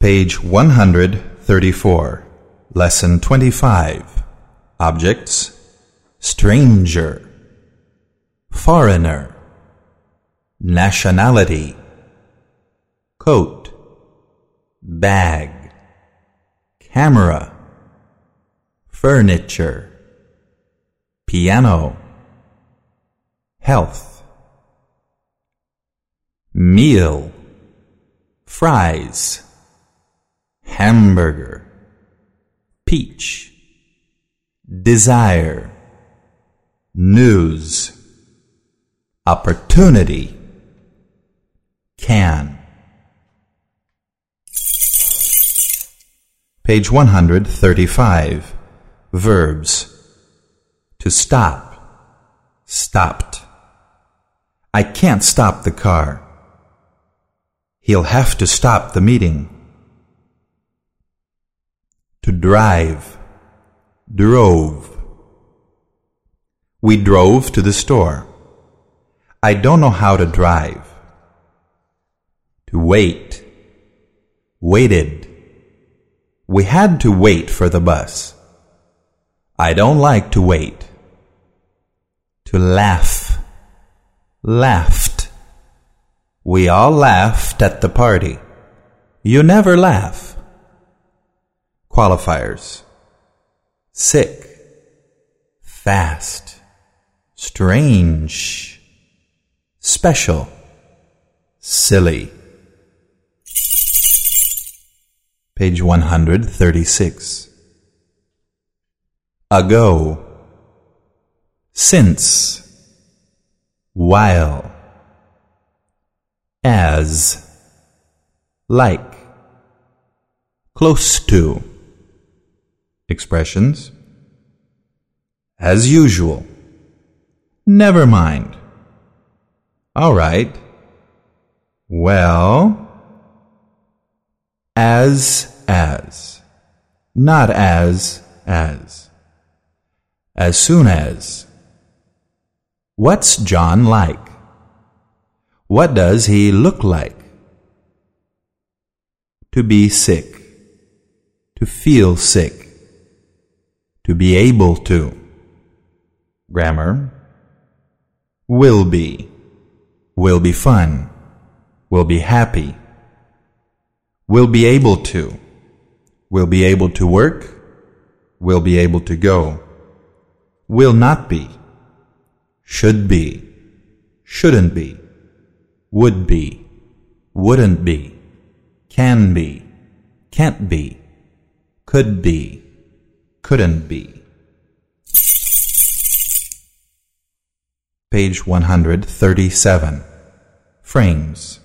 Page 134, Lesson 25. Objects. Stranger, Foreigner, Nationality, Coat, Bag, Camera, Furniture, Piano, Health, Meal, Fries hamburger, peach, desire, news, opportunity, can. Page 135. Verbs. To stop. Stopped. I can't stop the car. He'll have to stop the meeting. To drive. Drove. We drove to the store. I don't know how to drive. To wait. Waited. We had to wait for the bus. I don't like to wait. To laugh. Laughed. We all laughed at the party. You never laugh. Qualifiers. Sick, fast, strange, special, silly. Page 136. Ago, since, while, as, like, close to. Expressions As usual. Never mind. All right. Well, as as. Not as as. As soon as. What's John like? What does he look like? To be sick. To feel sick to be able to. Grammar will be, will be fun, will be happy, will be able to, will be able to work, will be able to go, will not be, should be, shouldn't be, would be, wouldn't be, can be, can't be, could be couldn't be. Page 137. Frames.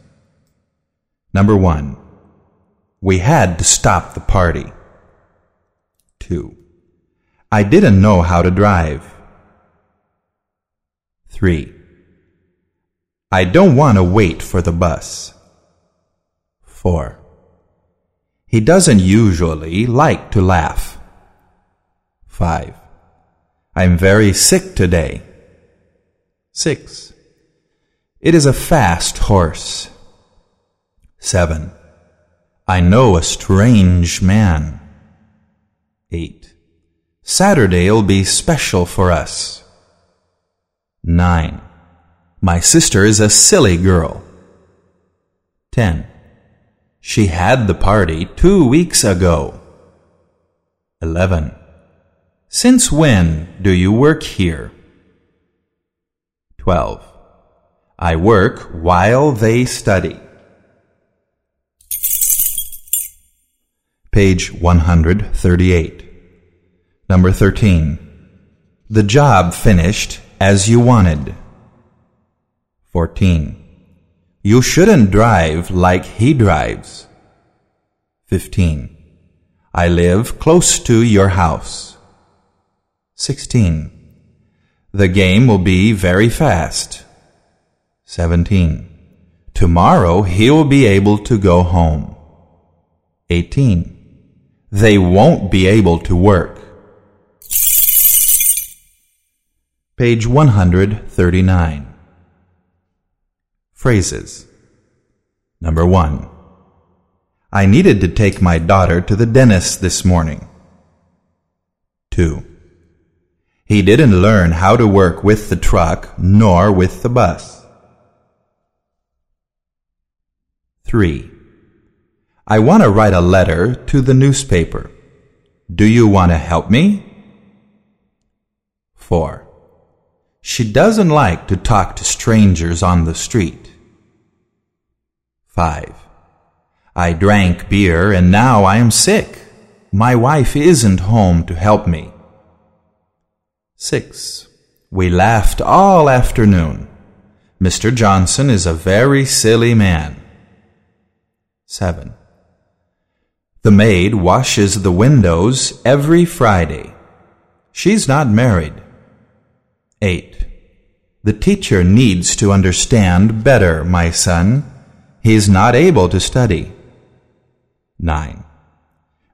Number one. We had to stop the party. Two. I didn't know how to drive. Three. I don't want to wait for the bus. Four. He doesn't usually like to laugh. 5. I'm very sick today. 6. It is a fast horse. 7. I know a strange man. 8. Saturday'll be special for us. 9. My sister is a silly girl. 10. She had the party two weeks ago. 11. Since when do you work here? 12. I work while they study. Page 138. Number 13. The job finished as you wanted. 14. You shouldn't drive like he drives. 15. I live close to your house. 16. The game will be very fast. 17. Tomorrow he will be able to go home. 18. They won't be able to work. Page 139. Phrases. Number 1. I needed to take my daughter to the dentist this morning. 2. He didn't learn how to work with the truck nor with the bus. 3. I want to write a letter to the newspaper. Do you want to help me? 4. She doesn't like to talk to strangers on the street. 5. I drank beer and now I am sick. My wife isn't home to help me. 6. We laughed all afternoon. Mr. Johnson is a very silly man. 7. The maid washes the windows every Friday. She's not married. 8. The teacher needs to understand better, my son. He's not able to study. 9.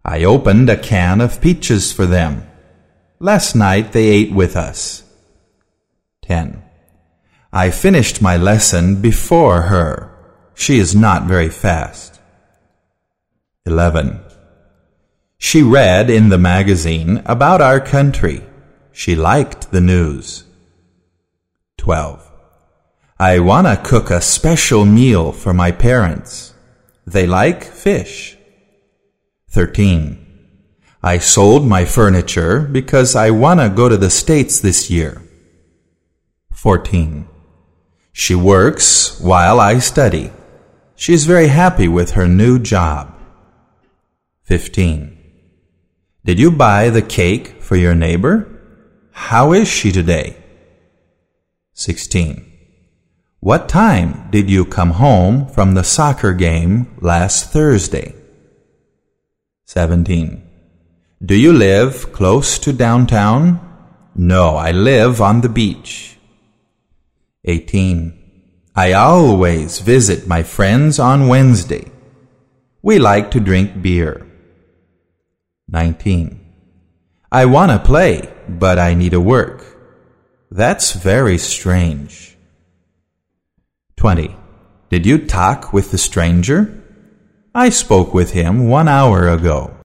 I opened a can of peaches for them. Last night they ate with us. 10. I finished my lesson before her. She is not very fast. 11. She read in the magazine about our country. She liked the news. 12. I want to cook a special meal for my parents. They like fish. 13. I sold my furniture because I want to go to the States this year. 14. She works while I study. She's very happy with her new job. 15. Did you buy the cake for your neighbor? How is she today? 16. What time did you come home from the soccer game last Thursday? 17. Do you live close to downtown? No, I live on the beach. 18. I always visit my friends on Wednesday. We like to drink beer. 19. I want to play, but I need to work. That's very strange. 20. Did you talk with the stranger? I spoke with him one hour ago.